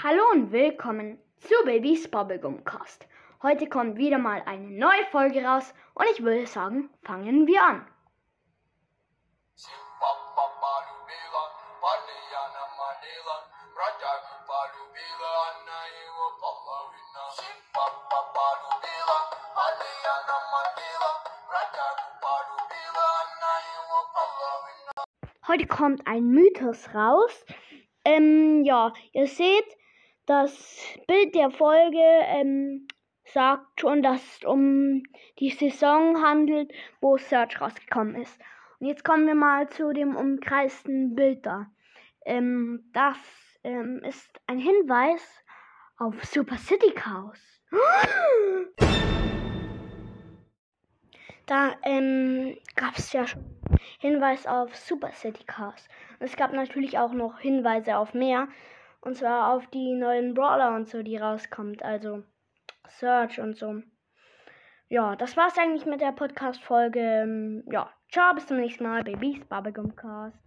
Hallo und willkommen zu Babys Bubblegum Cast. Heute kommt wieder mal eine neue Folge raus und ich würde sagen, fangen wir an. Heute kommt ein Mythos raus. Ähm, ja, ihr seht, das Bild der Folge ähm, sagt schon, dass es um die Saison handelt, wo Search rausgekommen ist. Und jetzt kommen wir mal zu dem umkreisten Bild da. Ähm, das ähm, ist ein Hinweis auf Super City Chaos. Da ähm, gab es ja schon Hinweis auf Super City Chaos. Es gab natürlich auch noch Hinweise auf mehr. Und zwar auf die neuen Brawler und so, die rauskommt. Also Search und so. Ja, das war's eigentlich mit der Podcast-Folge. Ja, ciao, bis zum nächsten Mal. Babys Bubblegum Cast.